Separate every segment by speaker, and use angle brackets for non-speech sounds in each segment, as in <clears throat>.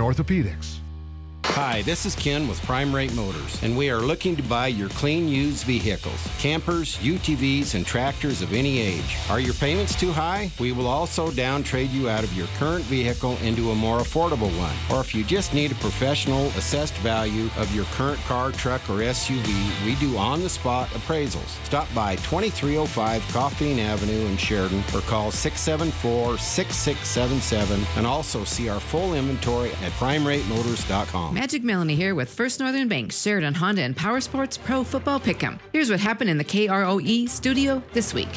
Speaker 1: Orthopedics.
Speaker 2: Hi, this is Ken with Prime Rate Motors, and we are looking to buy your clean used vehicles, campers, UTVs, and tractors of any age. Are your payments too high? We will also down trade you out of your current vehicle into a more affordable one. Or if you just need a professional assessed value of your current car, truck, or SUV, we do on the spot appraisals. Stop by 2305 Coffeen Avenue in Sheridan or call 674 6677 and also see our full inventory at primeratemotors.com.
Speaker 3: Magic Melanie here with First Northern Bank, Sheridan Honda, and Power Sports Pro Football Pick'em. Here's what happened in the KROE studio this week.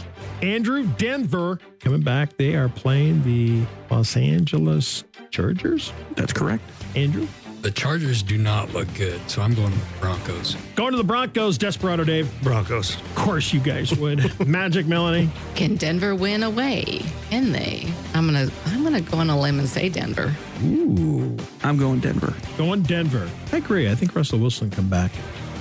Speaker 4: Andrew Denver coming back. They are playing the Los Angeles Chargers.
Speaker 5: That's correct.
Speaker 4: Andrew?
Speaker 6: The Chargers do not look good, so I'm going with the Broncos.
Speaker 4: Going to the Broncos, Desperado Dave.
Speaker 5: Broncos.
Speaker 4: Of course you guys would. <laughs> Magic Melanie.
Speaker 3: Can Denver win away? Can they? I'm gonna I'm gonna go on a limb and say Denver.
Speaker 4: Ooh.
Speaker 5: I'm going Denver.
Speaker 4: Going Denver. I agree. I think Russell Wilson can come back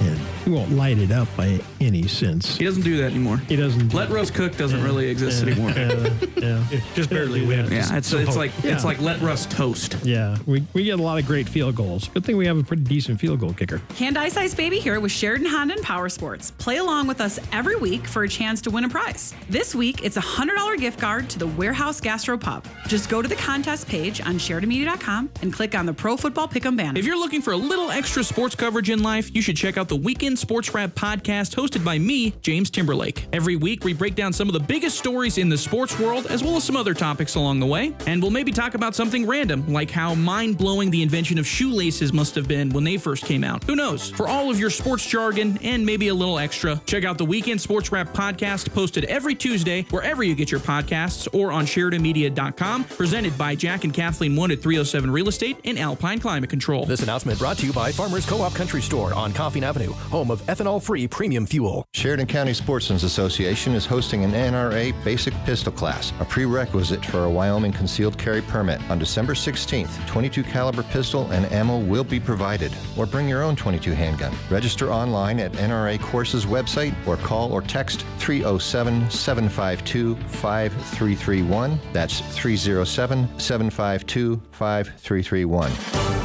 Speaker 4: and he won't light it up by any sense.
Speaker 5: He doesn't do that anymore.
Speaker 4: He doesn't.
Speaker 5: Let Russ cook doesn't really exist
Speaker 4: yeah,
Speaker 5: anymore.
Speaker 4: Yeah, <laughs> yeah.
Speaker 7: Just barely win.
Speaker 5: Yeah, it's it's like
Speaker 4: Yeah.
Speaker 5: it's like let Russ toast.
Speaker 4: Yeah, we, we get a lot of great field goals. Good thing we have a pretty decent field goal kicker.
Speaker 8: Hand Eye Size Baby here with Sheridan Honda and Power Sports. Play along with us every week for a chance to win a prize. This week, it's a $100 gift card to the Warehouse Gastro Pub. Just go to the contest page on SheridanMedia.com and click on the Pro Football Pick'em banner.
Speaker 9: If you're looking for a little extra sports coverage in life, you should check out the Weekend Sports Wrap podcast hosted by me, James Timberlake. Every week, we break down some of the biggest stories in the sports world, as well as some other topics along the way. And we'll maybe talk about something random, like how mind blowing the invention of shoelaces must have been when they first came out. Who knows? For all of your sports jargon and maybe a little extra, check out the Weekend Sports Wrap podcast posted every Tuesday, wherever you get your podcasts, or on SheridanMedia.com, presented by Jack and Kathleen 1 at 307 Real Estate and Alpine Climate Control.
Speaker 10: This announcement brought to you by Farmers Co-op Country Store on Coffeen Avenue, home of ethanol-free premium fuel.
Speaker 11: Sheridan County Sportsmen's Association is hosting an NRA basic pistol class, a prerequisite for a Wyoming concealed carry permit. On December 16th, 22 caliber pistol and ammo will be provided, or bring your own 22 handgun. Register online at NRA Courses website or call or text 307-752-5331. That's 307-752-5331.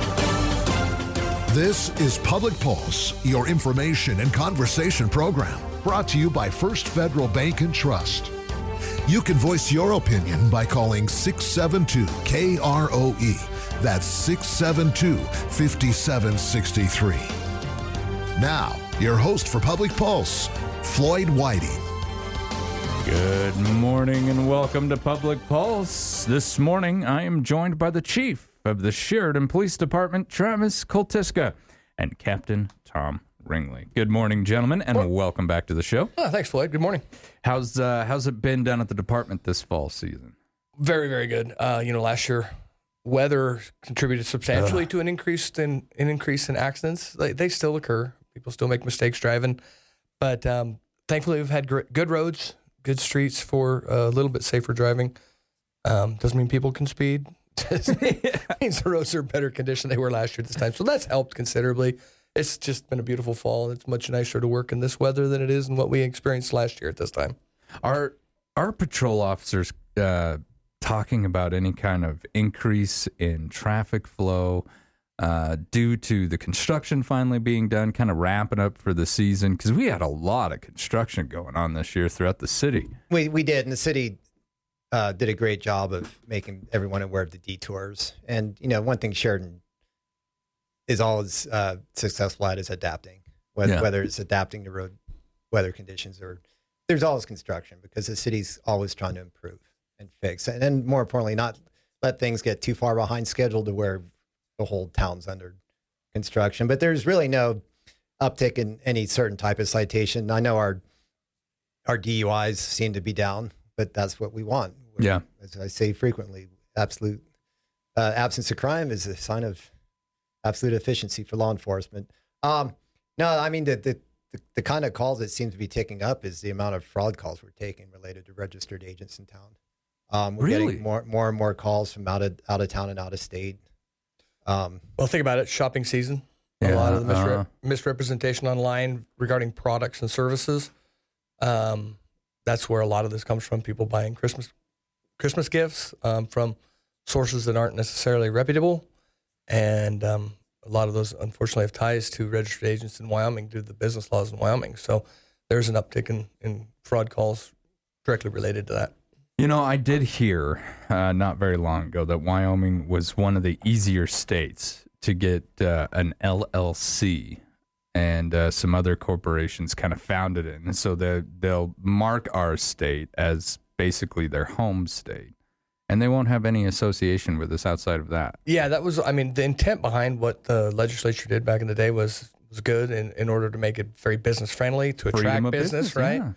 Speaker 1: This is Public Pulse, your information and conversation program, brought to you by First Federal Bank and Trust. You can voice your opinion by calling 672 KROE. That's 672 5763. Now, your host for Public Pulse, Floyd Whiting.
Speaker 12: Good morning and welcome to Public Pulse. This morning I am joined by the chief of the Sheridan Police Department, Travis Koltiska, and Captain Tom Ringley. Good morning, gentlemen, and welcome back to the show.
Speaker 7: Oh, thanks, Floyd. Good morning.
Speaker 12: How's uh, how's it been down at the department this fall season?
Speaker 7: Very, very good. Uh, you know, last year weather contributed substantially to an increase in an increase in accidents. They, they still occur. People still make mistakes driving, but um, thankfully we've had gr- good roads, good streets for a little bit safer driving. Um, doesn't mean people can speed. It <laughs> means the roads are in better condition than they were last year at this time. So that's helped considerably. It's just been a beautiful fall. And it's much nicer to work in this weather than it is in what we experienced last year at this time.
Speaker 12: Are our patrol officers uh, talking about any kind of increase in traffic flow uh, due to the construction finally being done, kind of wrapping up for the season? Because we had a lot of construction going on this year throughout the city.
Speaker 13: We we did, and the city uh, did a great job of making everyone aware of the detours. And you know, one thing Sheridan is always uh, successful at is adapting, whether,
Speaker 12: Yeah.
Speaker 13: whether it's adapting to road weather conditions or there's always construction because the city's always trying to improve and fix, and then more importantly, not let things get too far behind schedule to where the whole town's under construction. But there's really no uptick in any certain type of citation. I know our our DUIs seem to be down, but that's what we want.
Speaker 12: Yeah.
Speaker 13: As I say frequently, absolute uh, absence of crime is a sign of absolute efficiency for law enforcement. Um, no, I mean the, the the the kind of calls that seem to be ticking up is the amount of fraud calls we're taking related to registered agents in town. Um, we're
Speaker 7: Really?
Speaker 13: getting more more and more calls from out of out of town and out of state. Um,
Speaker 7: Well, think about it. Shopping season.
Speaker 13: Yeah,
Speaker 7: a lot of the misrep-
Speaker 13: uh-huh.
Speaker 7: misrepresentation online regarding products and services. Um, that's where a lot of this comes from. People buying Christmas Christmas gifts um, from sources that aren't necessarily reputable. and um, a lot of those unfortunately have ties to registered agents in Wyoming due to the business laws in Wyoming. So there's an uptick in, in fraud calls directly related to that.
Speaker 12: You know, I did hear uh, not very long ago that Wyoming was one of the easier states to get uh, an LLC and uh, some other corporations kind of founded it. And so they, they'll mark our state as basically their home state. And they won't have any association with us outside of that.
Speaker 7: Yeah, that was. I mean, the intent behind what the legislature did back in the day was was good in, in order to make it very business friendly to attract business,
Speaker 12: business,
Speaker 7: right?
Speaker 12: yeah.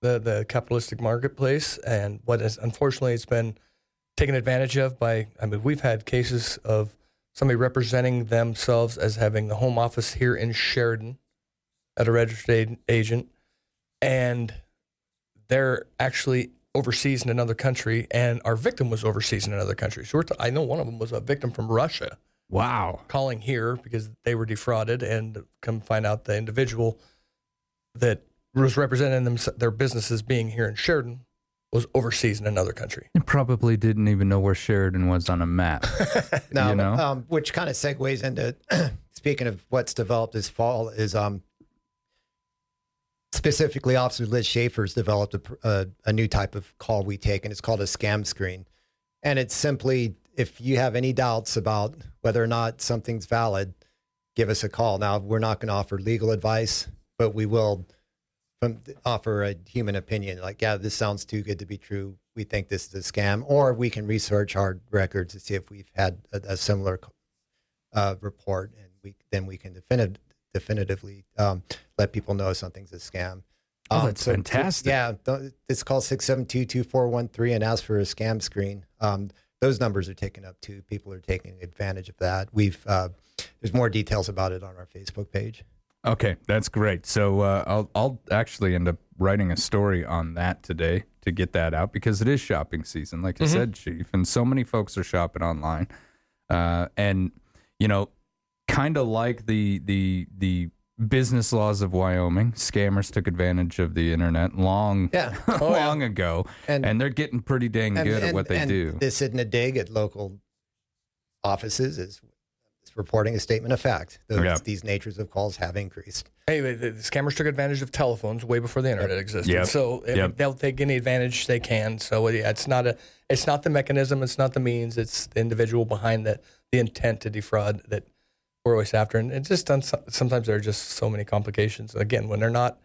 Speaker 7: The the capitalistic marketplace, and what is unfortunately it's been taken advantage of by. I mean, we've had cases of somebody representing themselves as having the home office here in Sheridan at a registered agent, and they're actually overseas in another country, and our victim was overseas in another country. So we're t- I know one of them was a victim from Russia.
Speaker 12: Wow.
Speaker 7: Calling here because they were defrauded, and come find out the individual that was representing them, their businesses being here in Sheridan was overseas in another country.
Speaker 12: And probably didn't even know where Sheridan was on a map. <laughs>
Speaker 13: No,
Speaker 12: you know?
Speaker 13: um, which kind of segues into <clears throat> speaking of what's developed this fall is um, specifically Officer Liz Schaefer's developed a, a, a new type of call we take, and it's called a scam screen. And it's simply if you have any doubts about whether or not something's valid, give us a call. Now we're not going to offer legal advice, but we will from, offer a human opinion. Like, yeah, this sounds too good to be true. We think this is a scam, or we can research our records to see if we've had a, a similar uh, report, and we then we can definitive, definitively um, let people know something's a scam.
Speaker 12: Oh,
Speaker 13: Um,
Speaker 12: that's fantastic.
Speaker 13: Yeah, it's called six seven two two four one three, and ask for a scam screen. Um, those numbers are taken up too. People are taking advantage of that. We've uh, there's more details about it on our Facebook page.
Speaker 12: Okay, that's great. So uh, I'll I'll actually end up writing a story on that today to get that out because it is shopping season, like I
Speaker 7: Mhm.
Speaker 12: said, Chief, and so many folks are shopping online, uh, and you know, kind of like the the the business laws of Wyoming, scammers took advantage of the internet long
Speaker 13: Yeah. <laughs>
Speaker 12: long ago,
Speaker 13: And-
Speaker 12: and, they're getting pretty dang good at what they
Speaker 13: and
Speaker 12: do.
Speaker 13: This isn't a dig at local offices. Is reporting a statement of fact. Those,
Speaker 12: Yeah.
Speaker 13: These natures of calls have increased.
Speaker 7: Anyway, the, the scammers took advantage of telephones way before the internet existed.
Speaker 12: Yep.
Speaker 7: So I
Speaker 12: Yep.
Speaker 7: they'll take any advantage they can. So yeah, it's not a, it's not the mechanism, it's not the means, it's the individual behind the the intent to defraud that we're always after. And it's just done, sometimes there are just so many complications. Again, when they're not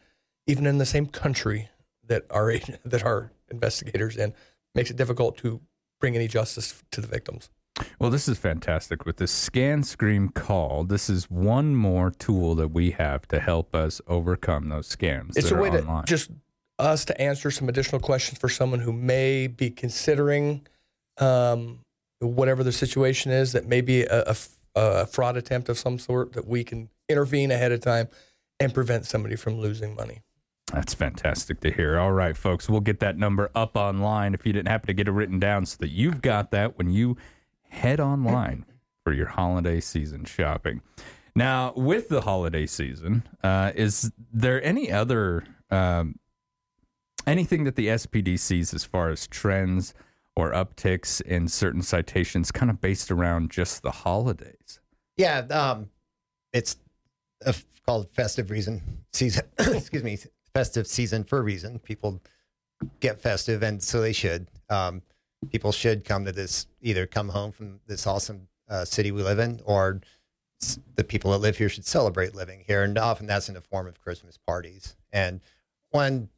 Speaker 7: even in the same country that our <laughs> that our investigators in, makes it difficult to bring any justice to the victims.
Speaker 12: Well, this is fantastic. With the Scam Screen call, this is one more tool that we have to help us overcome those scams.
Speaker 7: It's a way
Speaker 12: online.
Speaker 7: to just us to answer some additional questions for someone who may be considering um, whatever the situation is that may be a fraud attempt of some sort that we can intervene ahead of time and prevent somebody from losing money.
Speaker 12: That's fantastic to hear. All right, folks, we'll get that number up online if you didn't happen to get it written down so that you've got that when you head online for your holiday season shopping. Now, with the holiday season, uh, is there any other um, anything that the SPD sees as far as trends or upticks in certain citations, kind of based around just the holidays?
Speaker 13: Yeah, um, it's called festive reason season. <coughs> excuse me, festive season for a reason. People get festive, and so they should. Um, people should come to this, either come home from this awesome uh, city we live in, or the people that live here should celebrate living here. And often that's in the form of Christmas parties. And one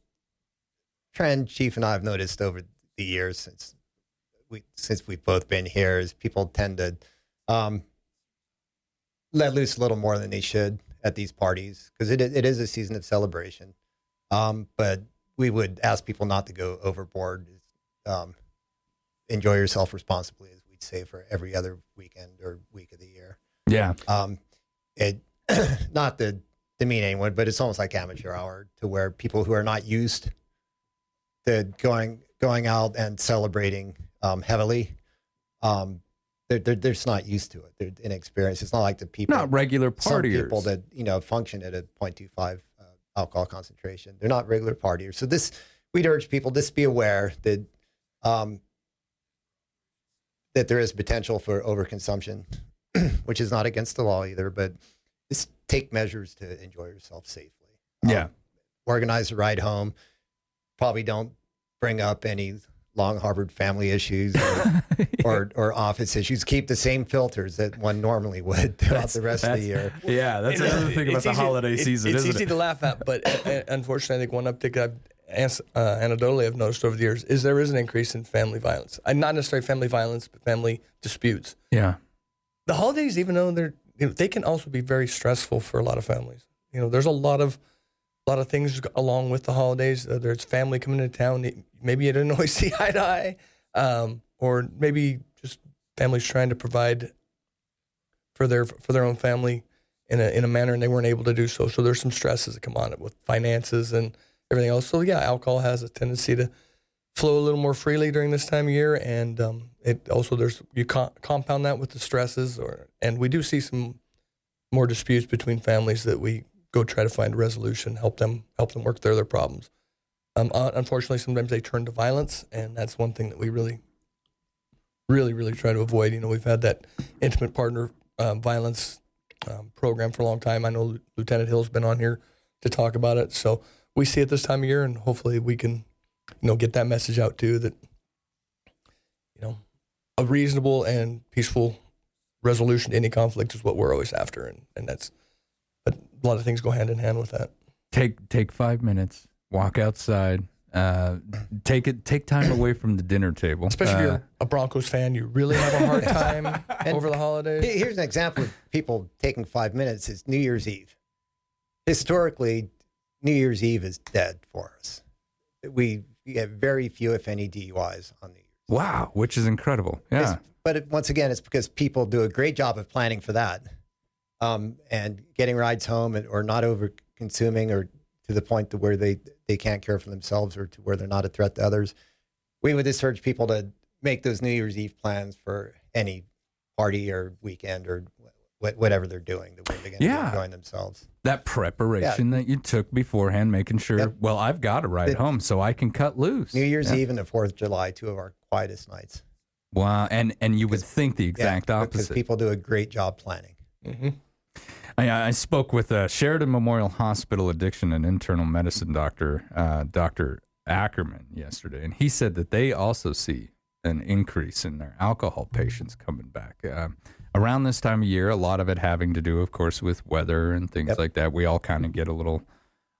Speaker 13: trend Chief and I have noticed over the years since we since we've both been here is people tend to um, let loose a little more than they should at these parties because it, it is a season of celebration. Um, but we would ask people not to go overboard. Um, enjoy yourself responsibly, as we'd say for every other weekend or week of the year.
Speaker 12: Yeah.
Speaker 13: Um, it <clears throat> not to demean anyone, but it's almost like amateur hour to where people who are not used to going going out and celebrating um, heavily, um, they're, they're they're just not used to it. They're inexperienced. It's not like the people
Speaker 12: Not regular
Speaker 13: some
Speaker 12: partiers.
Speaker 13: people that you know function at a 0.25 uh, alcohol concentration. They're not regular partiers. So this we'd urge people just be aware that um, that there is potential for overconsumption <clears throat> which is not against the law either, but just take measures to enjoy yourself safely.
Speaker 12: Yeah.
Speaker 13: Organize a ride home. Probably don't bring up any long harbored family issues or, <laughs> or, or office issues. Keep the same filters that one normally would throughout the rest of the year.
Speaker 12: Yeah, that's another thing about
Speaker 7: it's
Speaker 12: the
Speaker 7: easy-
Speaker 12: holiday
Speaker 7: it-
Speaker 12: season,
Speaker 7: It's
Speaker 12: isn't
Speaker 7: easy
Speaker 12: it?
Speaker 7: to laugh at, but uh, unfortunately, I think one uptick I've ans- uh, anecdotally I've noticed over the years is there is an increase in family violence. Uh, not necessarily family violence, but family disputes.
Speaker 12: Yeah.
Speaker 7: The holidays, even though they're you know, they can also be very stressful for a lot of families. You know, there's a lot of a lot of things along with the holidays. Whether it's family coming to town, maybe you didn't always <laughs> see eye to eye, um, or maybe just families trying to provide for their for their own family in a in a manner, and they weren't able to do so. So there's some stresses that come on it with finances and everything else. So yeah, alcohol has a tendency to flow a little more freely during this time of year, and um, it also there's you co- compound that with the stresses, or and we do see some more disputes between families that we go try to find a resolution, help them help them work through their problems. Um, unfortunately, sometimes they turn to violence, and that's one thing that we really, really, really try to avoid. You know, we've had that intimate partner um, violence um, program for a long time. I know Lieutenant Hill's been on here to talk about it, so we see it this time of year, and hopefully we can, you know, get that message out too that, you know, a reasonable and peaceful resolution to any conflict is what we're always after, and and that's, but a lot of things go hand in hand with that.
Speaker 12: Take take five minutes, walk outside, uh, take it take time away from the dinner table.
Speaker 7: Especially if
Speaker 12: Uh,
Speaker 7: you're a Broncos fan, you really have a hard <laughs> time over the holidays.
Speaker 13: Here's an example of people taking five minutes is New Year's Eve. Historically, New Year's Eve is dead for us. We, we have very few, if any, DUIs on New Year's.
Speaker 12: wow, which is incredible. Yeah.
Speaker 13: It's- but it, once again, it's because people do a great job of planning for that um, and getting rides home and, or not over consuming or to the point to where they, they can't care for themselves or to where they're not a threat to others. We would just urge people to make those New Year's Eve plans for any party or weekend or whatever they're doing, the way they're going to
Speaker 12: Yeah.
Speaker 13: be enjoying themselves.
Speaker 12: that preparation that you took beforehand, making sure, well, I've got to ride
Speaker 13: The-
Speaker 12: home so I can cut loose.
Speaker 13: New Year's
Speaker 12: Yeah.
Speaker 13: Eve and the Fourth of July, two of our quietest nights.
Speaker 12: Wow. And and you would think the
Speaker 13: Yeah,
Speaker 12: exact
Speaker 13: because
Speaker 12: opposite.
Speaker 13: people do a great job planning.
Speaker 12: I, I spoke with a Sheridan Memorial Hospital addiction and internal medicine doctor, uh, Dr. Ackerman, yesterday, and he said that they also see an increase in their alcohol patients coming back. Um, around this time of year, a lot of it having to do, of course, with weather and things like that. We all kind of get a little,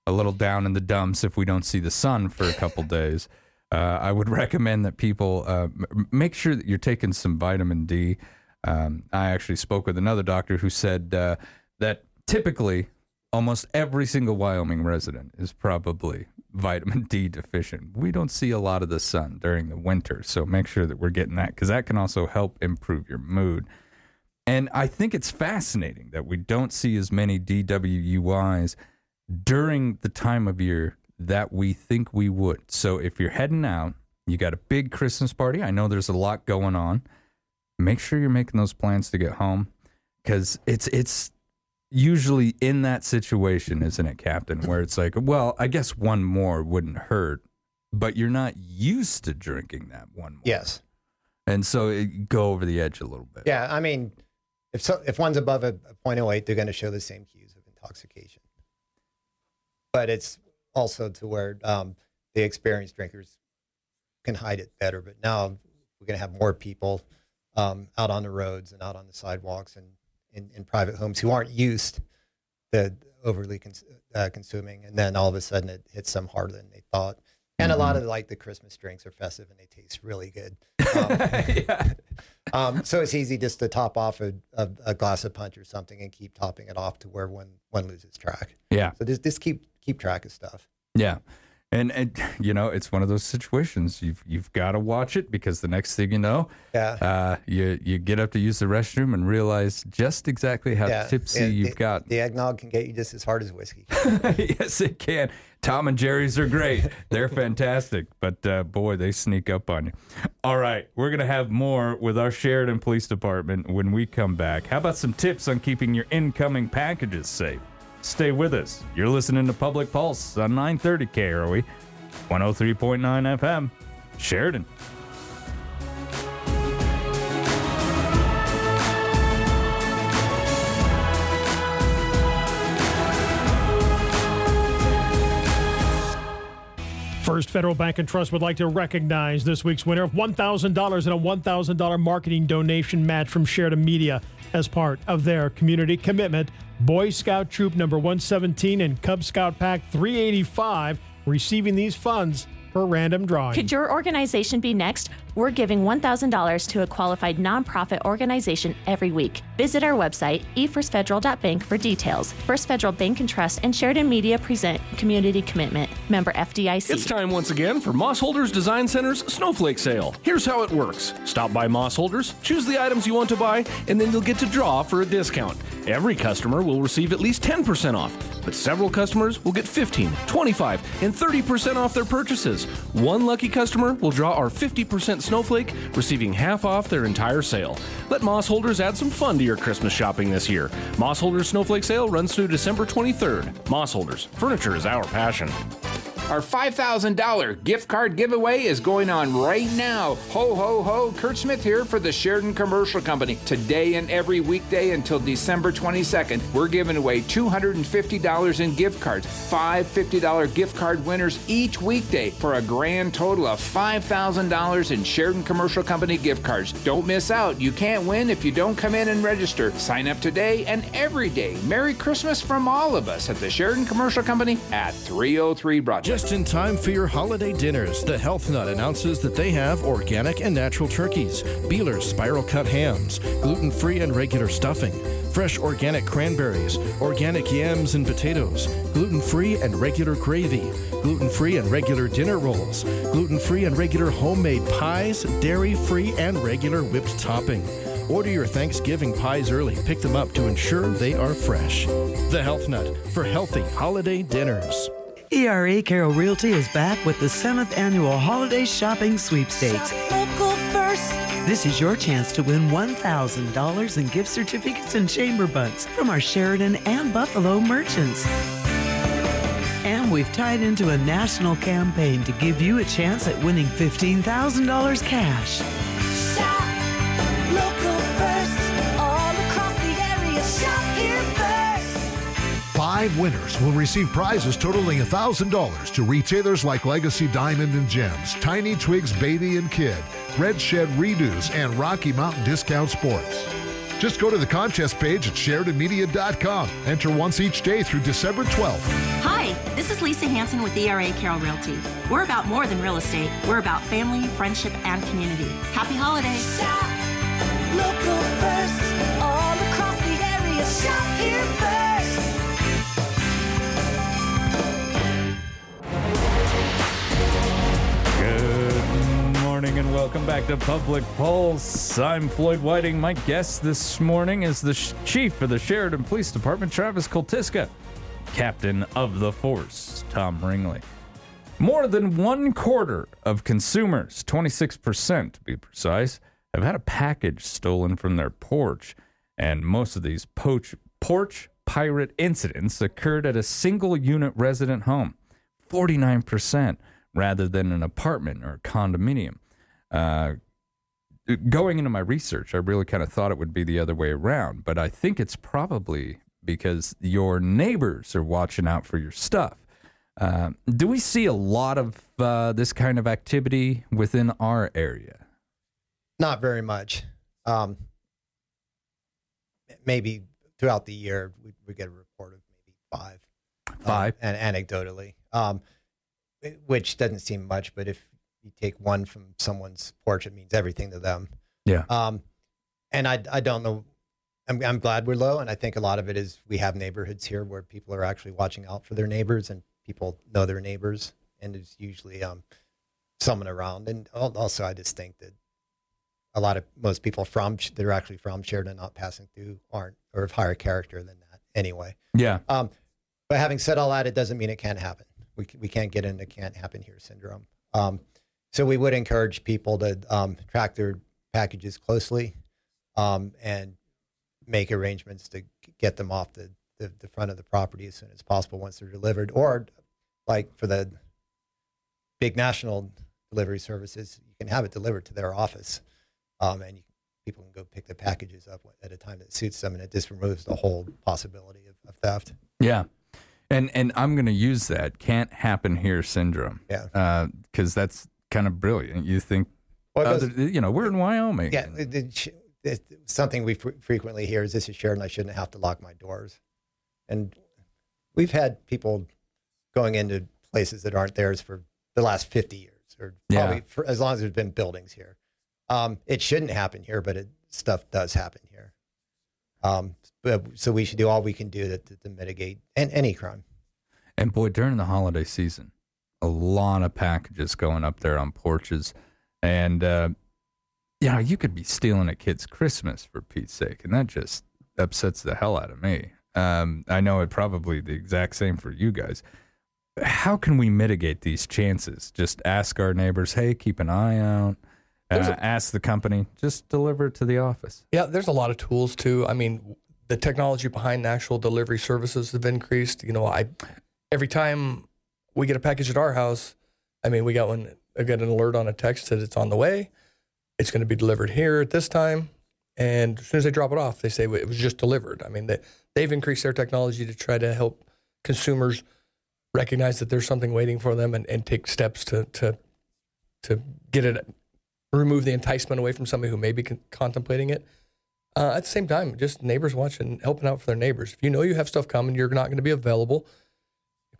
Speaker 12: a little down in the dumps if we don't see the sun for a couple <laughs> days. Uh, I would recommend that people uh, m- make sure that you're taking some vitamin D. Um, I actually spoke with another doctor who said uh, that typically almost every single Wyoming resident is probably vitamin D deficient. We don't see a lot of the sun during the winter, so make sure that we're getting that because that can also help improve your mood. And I think it's fascinating that we don't see as many DWUIs during the time of year that we think we would. So if you're heading out, you got a big Christmas party. I know there's a lot going on. Make sure you're making those plans to get home because it's it's usually in that situation, isn't it, Captain? Where it's like, well, I guess one more wouldn't hurt, but you're not used to drinking that one more.
Speaker 13: Yes.
Speaker 12: And so it, go over the edge a little bit.
Speaker 13: Yeah, I mean, if so, if one's above a, a 0.08, they're going to show the same cues of intoxication. But it's also to where um, the experienced drinkers can hide it better. But now we're going to have more people um, out on the roads and out on the sidewalks and in, in private homes who aren't used to overly cons- uh, consuming, and then all of a sudden it hits them harder than they thought. And a lot of like the Christmas drinks are festive and they taste really good. Um, <laughs> um, so it's easy just to top off a, a, a glass of punch or something and keep topping it off to where one one loses track.
Speaker 12: Yeah.
Speaker 13: So just just keep keep track of stuff.
Speaker 12: Yeah. And, and <laughs> you know, it's one of those situations you've you've got to watch it because the next thing you know,
Speaker 13: Yeah.
Speaker 12: uh, you you get up to use the restroom and realize just exactly how
Speaker 13: Yeah,
Speaker 12: tipsy
Speaker 13: and
Speaker 12: you've
Speaker 13: the,
Speaker 12: got.
Speaker 13: The eggnog can get you just as hard as whiskey. <laughs>
Speaker 12: yes, it can. Tom and Jerry's are great. They're fantastic, but uh, boy, they sneak up on you. All right, we're gonna have more with our Sheridan Police Department when we come back. How about some tips on keeping your incoming packages safe? Stay with us. You're listening to Public Pulse on 930 KROE, 103.9 FM, Sheridan.
Speaker 4: First Federal Bank and Trust would like to recognize this week's winner of $1,000 and a $1,000 marketing donation match from Sheridan Media as part of their community commitment. Boy Scout Troop number 117 and Cub Scout Pack 385 receiving these funds per random drawing.
Speaker 14: Could your organization be next? We're giving $1,000 to a qualified nonprofit organization every week. Visit our website, efirstfederal.bank, for details. First Federal Bank and Trust and Sheridan Media present Community Commitment. Member FDIC.
Speaker 15: It's time once again for Moss Holders Design Center's Snowflake Sale. Here's how it works Stop by Moss Holders, choose the items you want to buy, and then you'll get to draw for a discount. Every customer will receive at least 10% off, but several customers will get 15, 25, and 30% off their purchases. One lucky customer will draw our 50% snowflake, receiving half off their entire sale. Let Moss Holders add some fun to your Christmas shopping this year. Moss Holders Snowflake Sale runs through December 23rd. Moss Holders, furniture is our passion.
Speaker 16: Our $5,000 gift card giveaway is going on right now. Ho, ho, ho. Kurt Smith here for the Sheridan Commercial Company. Today and every weekday until December 22nd, we're giving away $250 in gift cards. Five $50 gift card winners each weekday for a grand total of $5,000 in Sheridan Commercial Company gift cards. Don't miss out. You can't win if you don't come in and register. Sign up today and every day. Merry Christmas from all of us at the Sheridan Commercial Company at 303 Broadway.
Speaker 17: Just in time for your holiday dinners, the Health Nut announces that they have organic and natural turkeys, Beeler's spiral cut hams, gluten free and regular stuffing, fresh organic cranberries, organic yams and potatoes, gluten free and regular gravy, gluten free and regular dinner rolls, gluten free and regular homemade pies, dairy free and regular whipped topping. Order your Thanksgiving pies early. Pick them up to ensure they are fresh. The Health Nut for healthy holiday dinners.
Speaker 18: ERA Carroll Realty is back with the seventh annual holiday shopping sweepstakes. This is your chance to win $1,000 in gift certificates and chamber bucks from our Sheridan and Buffalo merchants. And we've tied into a national campaign to give you a chance at winning $15,000 cash.
Speaker 1: Five winners will receive prizes totaling $1,000 to retailers like Legacy Diamond and Gems, Tiny Twigs Baby and Kid, Red Shed Redos, and Rocky Mountain Discount Sports. Just go to the contest page at SheridanMedia.com. Enter once each day through December 12th.
Speaker 19: Hi, this is Lisa Hanson with ERA Carroll Realty. We're about more than real estate. We're about family, friendship, and community. Happy holidays.
Speaker 20: Local first, all across the area. Shop here first.
Speaker 12: Morning and welcome back to Public Pulse. I'm Floyd Whiting. My guest this morning is the sh- chief of the Sheridan Police Department, Travis Koltiska, captain of the force, Tom Ringley. More than one quarter of consumers, 26% to be precise, have had a package stolen from their porch. And most of these poach, porch pirate incidents occurred at a single unit resident home, 49%, rather than an apartment or condominium. Uh, going into my research, I really kind of thought it would be the other way around, but I think it's probably because your neighbors are watching out for your stuff. Uh, do we see a lot of uh, this kind of activity within our area?
Speaker 13: Not very much. Um, maybe throughout the year, we, we get a report of maybe five.
Speaker 12: Five?
Speaker 13: Um, and anecdotally, um, which doesn't seem much, but if you take one from someone's porch, it means everything to them.
Speaker 12: Yeah.
Speaker 13: Um, and I, I don't know. I'm, I'm glad we're low, and I think a lot of it is we have neighborhoods here where people are actually watching out for their neighbors, and people know their neighbors, and there's usually um, someone around. And also, I just think that a lot of most people from that are actually from Sheridan, not passing through, aren't or of higher character than that anyway.
Speaker 12: Yeah.
Speaker 13: Um, but having said all that, it doesn't mean it can't happen. We we can't get into can't happen here syndrome. Um, so we would encourage people to um, track their packages closely um, and make arrangements to get them off the, the, the front of the property as soon as possible once they're delivered. Or like for the big national delivery services, you can have it delivered to their office, um, and you, people can go pick the packages up at a time that suits them, and it just removes the whole possibility of, of theft.
Speaker 12: Yeah. And and I'm going to use that can't happen here syndrome.
Speaker 13: Yeah.
Speaker 12: Because that's kind of brilliant. You think,
Speaker 13: Well, it
Speaker 12: other,
Speaker 13: goes-
Speaker 12: you know, we're in Wyoming.
Speaker 13: Yeah, it, it, sh- it, something we fre- frequently hear is this is Sheridan I shouldn't have to lock my doors. And we've had people going into places that aren't theirs for the last 50 years or
Speaker 12: Yeah.
Speaker 13: probably for as long as there's been buildings here. Um, it shouldn't happen here, but it, stuff does happen here. Um, but, so we should do all we can do to, to, to mitigate and any crime.
Speaker 12: And boy, during the holiday season, a lot of packages going up there on porches. And, uh, you know, you could be stealing a kid's Christmas for Pete's sake. And that just upsets the hell out of me. Um, I know it probably the exact same for you guys. How can we mitigate these chances? Just ask our neighbors, hey, keep an eye out. Uh,
Speaker 7: a-
Speaker 12: ask the company, just deliver it to the office.
Speaker 7: Yeah, there's a lot of tools too. I mean, the technology behind actual delivery services have increased. You know, I every time we get a package at our house, I mean, we got one, I got an alert on a text that it's on the way. It's going to be delivered here at this time, and as soon as they drop it off, they say it was just delivered. I mean, they they've increased their technology to try to help consumers recognize that there's something waiting for them and, and take steps to to to get it remove the enticement away from somebody who may be con- contemplating it. Uh, at the same time, just neighbors watching, helping out for their neighbors. If you know you have stuff coming, you're not going to be available.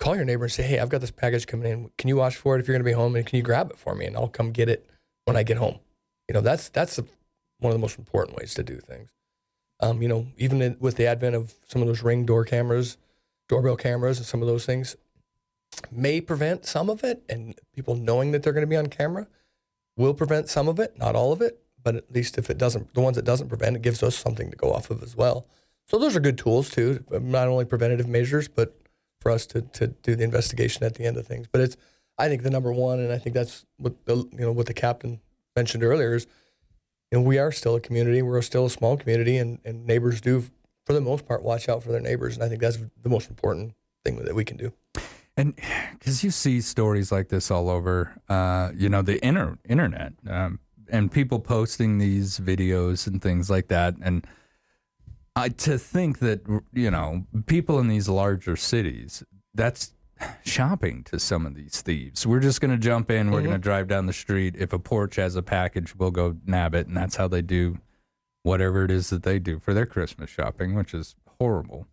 Speaker 7: Call your neighbor and say, "Hey, I've got this package coming in. Can you watch for it if you're going to be home? And can you grab it for me? And I'll come get it when I get home." You know, that's that's the, one of the most important ways to do things. Um, you know, even in, with the advent of some of those ring door cameras, doorbell cameras, and some of those things, may prevent some of it, and people knowing that they're going to be on camera will prevent some of it, not all of it, but at least if it doesn't, the ones that doesn't prevent, it gives us something to go off of as well. So those are good tools too, not only preventative measures, but for us to, to do the investigation at the end of things. But it's, I think the number one, and I think that's what the, you know what the captain mentioned earlier is, you know, we are still a community, we're still a small community, and, and neighbors do, for the most part, watch out for their neighbors, and I think that's the most important thing that we can do.
Speaker 12: And because you see stories like this all over, uh, you know, the inter- internet, um, and people posting these videos and things like that, and I to think that you know people in these larger cities, that's shopping to some of these thieves. We're just going to jump in. We're
Speaker 7: Mm-hmm.
Speaker 12: going to drive down the street. If a porch has a package, we'll go nab it, and that's how they do whatever it is that they do for their Christmas shopping, which is horrible.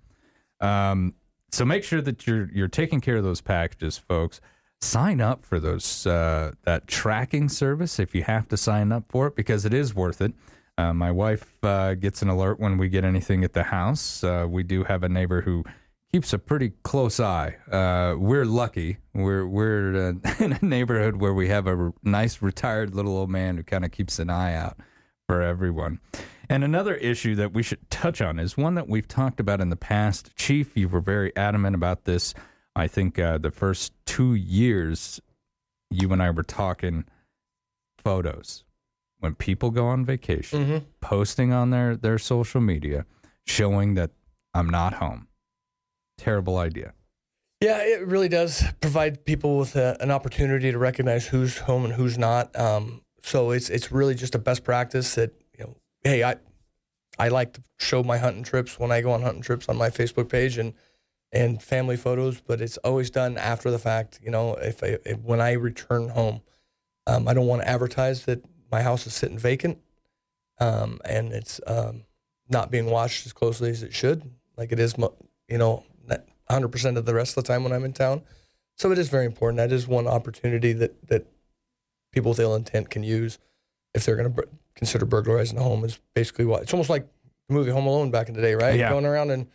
Speaker 12: Um, so make sure that you're you're taking care of those packages, folks. Sign up for those uh, that tracking service if you have to sign up for it because it is worth it. Uh, my wife uh, gets an alert when we get anything at the house. Uh, we do have a neighbor who keeps a pretty close eye. Uh, we're lucky. We're we're in a <laughs> neighborhood where we have a r- nice retired little old man who kind of keeps an eye out for everyone. And another issue that we should touch on is one that we've talked about in the past. Chief, you were very adamant about this. I think uh, the first two years, you and I were talking photos. When people go on vacation,
Speaker 7: Mhm.
Speaker 12: posting on their, their social media, showing that I'm not home. Terrible idea.
Speaker 7: Yeah, it really does provide people with a, an opportunity to recognize who's home and who's not. Um, so it's it's really just a best practice that you know, hey, I I like to show my hunting trips when I go on hunting trips on my Facebook page and and family photos, but it's always done after the fact. You know, if, I, if when I return home, um, I don't want to advertise that my house is sitting vacant, um, and it's um, not being watched as closely as it should, like it is, you know, 100% of the rest of the time when I'm in town. So it is very important. That is one opportunity that that people with ill intent can use if they're going to bur- consider burglarizing a home. Is basically what it's almost like the movie Home Alone back in the day, right?
Speaker 12: Yeah.
Speaker 7: Going around and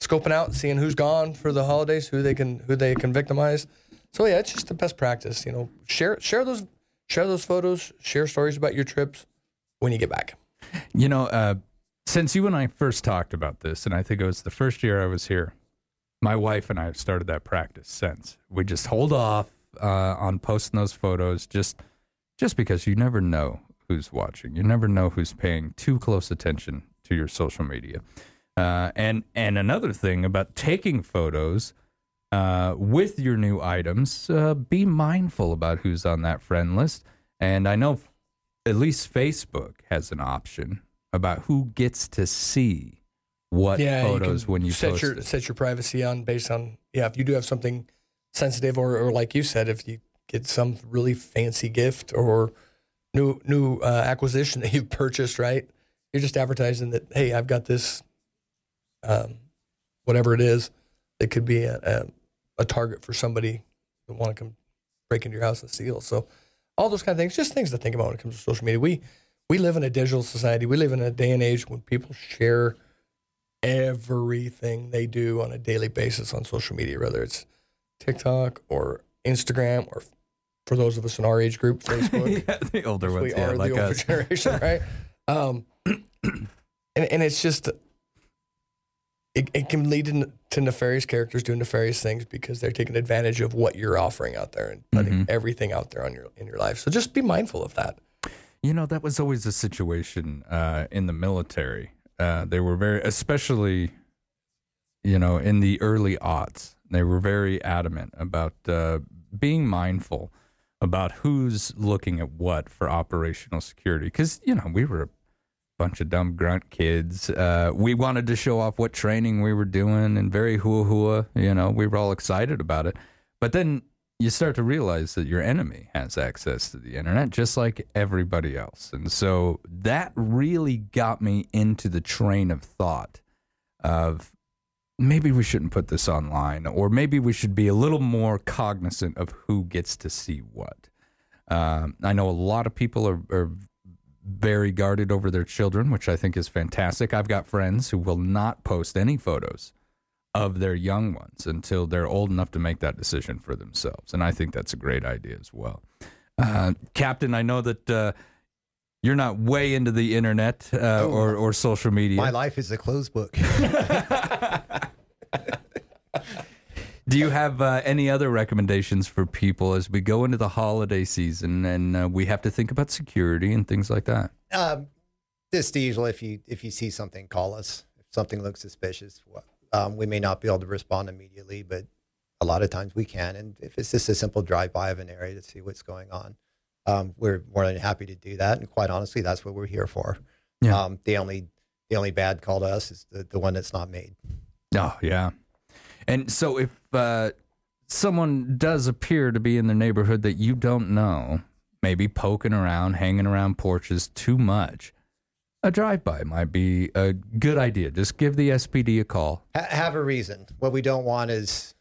Speaker 7: scoping out, seeing who's gone for the holidays, who they can who they can victimize. So yeah, it's just the best practice. You know, share share those share those photos, share stories about your trips when you get back.
Speaker 12: You know, uh, since you and I first talked about this, and I think it was the first year I was here, my wife and I have started that practice since. We just hold off uh, on posting those photos just just because you never know who's watching. You never know who's paying too close attention to your social media. Uh, and and another thing about taking photos uh, with your new items, uh, be mindful about who's on that friend list. And I know at least Facebook has an option about who gets to see what
Speaker 7: yeah,
Speaker 12: photos
Speaker 7: can
Speaker 12: when you
Speaker 7: set your set your privacy on based on yeah. If you do have something sensitive, or, or like you said, if you get some really fancy gift or new new uh, acquisition <laughs> that you've purchased, right? You're just advertising that hey, I've got this, um, whatever it is, it could be a, a, a target for somebody that want to come break into your house and steal. So all those kind of things, just things to think about when it comes to social media. We we live in a digital society. We live in a day and age when people share everything they do on a daily basis on social media, whether it's TikTok or Instagram or for those of us in our age group, <laughs> Facebook.
Speaker 12: yeah, the older ones,
Speaker 7: we
Speaker 12: yeah,
Speaker 7: are
Speaker 12: like
Speaker 7: the older
Speaker 12: us.
Speaker 7: generation, right? <laughs> Um, <clears throat> and, and it's just it, it can lead to, to nefarious characters doing nefarious things because they're taking advantage of what you're offering out there and putting
Speaker 12: Mhm.
Speaker 7: everything out there on your in your life. So just be mindful of that.
Speaker 12: You know, that was always a situation uh, in the military. Uh, they were very, especially, you know, in the early aughts, they were very adamant about uh, being mindful about who's looking at what for operational security. Because, you know, we were a bunch of dumb grunt kids. Uh, we wanted to show off what training we were doing and very hua hua. You know, we were all excited about it. But then you start to realize that your enemy has access to the internet just like everybody else. And so that really got me into the train of thought of maybe we shouldn't put this online or maybe we should be a little more cognizant of who gets to see what. Um, I know a lot of people are, are very guarded over their children, which I think is fantastic. I've got friends who will not post any photos of their young ones until they're old enough to make that decision for themselves. And I think that's a great idea as well. Uh, Captain, I know that uh, you're not way into the internet uh,
Speaker 13: Oh,
Speaker 12: or, or social media.
Speaker 13: My life is a closed book. <laughs> <laughs>
Speaker 12: Do you have uh, any other recommendations for people as we go into the holiday season and uh, we have to think about security and things like that?
Speaker 13: Um, just the usual. If you if you see something, call us. If something looks suspicious, um, we may not be able to respond immediately, but a lot of times we can. And if it's just a simple drive by of an area to see what's going on, um, we're more than happy to do that. And quite honestly, that's what we're here for.
Speaker 12: Yeah.
Speaker 13: Um, the only the only bad call to us is the, the one that's not made.
Speaker 12: Oh, yeah. And so if uh, someone does appear to be in the neighborhood that you don't know, maybe poking around, hanging around porches too much, a drive by might be a good idea. Just give the SPD a call.
Speaker 13: Ha- have a reason. What we don't want is,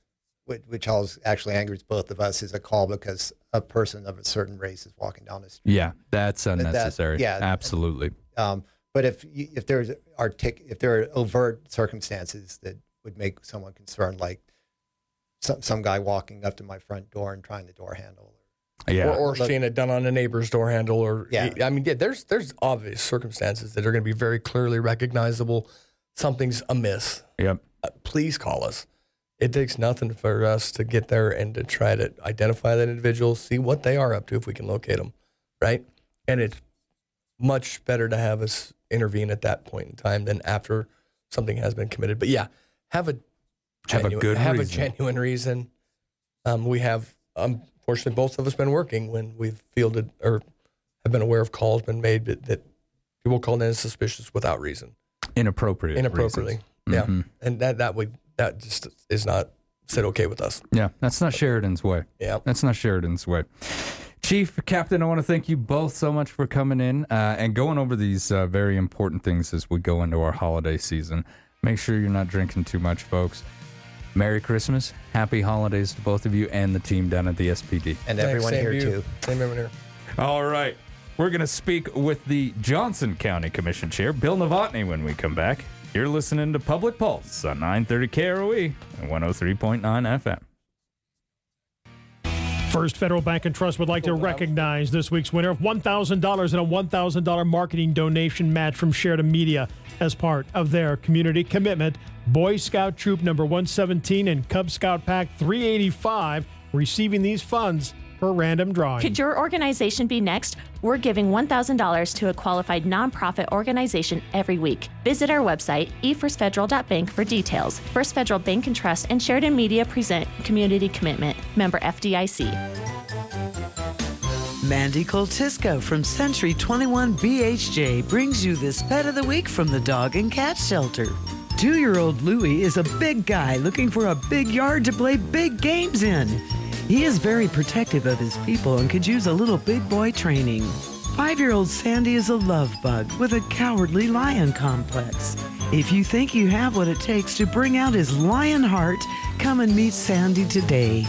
Speaker 13: which, actually angers both of us, is a call because a person of a certain race is walking down the street.
Speaker 12: Yeah, that's
Speaker 13: That-
Speaker 12: unnecessary.
Speaker 13: yeah.
Speaker 12: Absolutely.
Speaker 13: Um, but if if there's artic- if there are overt circumstances that would make someone concerned, like some some guy walking up to my front door and trying the door handle,
Speaker 12: Yeah.
Speaker 7: Or, or seeing it done on a neighbor's door handle, or
Speaker 13: Yeah.
Speaker 7: I mean, yeah, there's there's obvious circumstances that are going to be very clearly recognizable. Something's amiss.
Speaker 12: Yep.
Speaker 7: Uh, please call us. It takes nothing for us to get there and to try to identify that individual, see what they are up to, if we can locate them, right? And it's much better to have us intervene at that point in time than after something has been committed. But yeah, have a
Speaker 12: Have a
Speaker 7: genuine-
Speaker 12: good
Speaker 7: have
Speaker 12: reason.
Speaker 7: a genuine reason. Um, we have unfortunately both of us been working when we've fielded or have been aware of calls been made that, that people called in as suspicious without reason,
Speaker 12: Inappropriate.
Speaker 7: inappropriately.
Speaker 12: reasons.
Speaker 7: Yeah, and that that would that just is not said okay with us.
Speaker 12: Yeah, that's not Sheridan's way.
Speaker 7: Yeah.
Speaker 12: That's not Sheridan's way. Chief, Captain, I want to thank you both so much for coming in uh, and going over these uh, very important things as we go into our holiday season. Make sure you're not drinking too much, folks. Merry Christmas, Happy Holidays to both of you and the team down at the SPD.
Speaker 13: and
Speaker 7: Thanks,
Speaker 13: everyone here
Speaker 7: you.
Speaker 13: too.
Speaker 7: Same everyone here.
Speaker 12: All right. We're going to speak with the Johnson County Commission Chair, Bill Novotny, when we come back. You're listening to Public Pulse on 930 KROE and 103.9 FM.
Speaker 4: First Federal Bank and Trust would like to recognize this week's winner of $1,000 and a $1,000 marketing donation match from Sheridan Media as part of their community commitment. Boy Scout Troop number 117 and Cub Scout Pack 385 receiving these funds per random drawing.
Speaker 14: Could your organization be next? We're giving $1,000 to a qualified nonprofit organization every week. Visit our website, efirstfederal.bank, for details. First Federal Bank and Trust and Sheridan Media present Community Commitment, member FDIC.
Speaker 18: Mandy Coltisco from Century 21 BHJ brings you this pet of the week from the dog and cat shelter. Two year old Louie is a big guy looking for a big yard to play big games in. He is very protective of his people and could use a little big boy training. Five year old Sandy is a love bug with a cowardly lion complex. If you think you have what it takes to bring out his lion heart, come and meet Sandy today.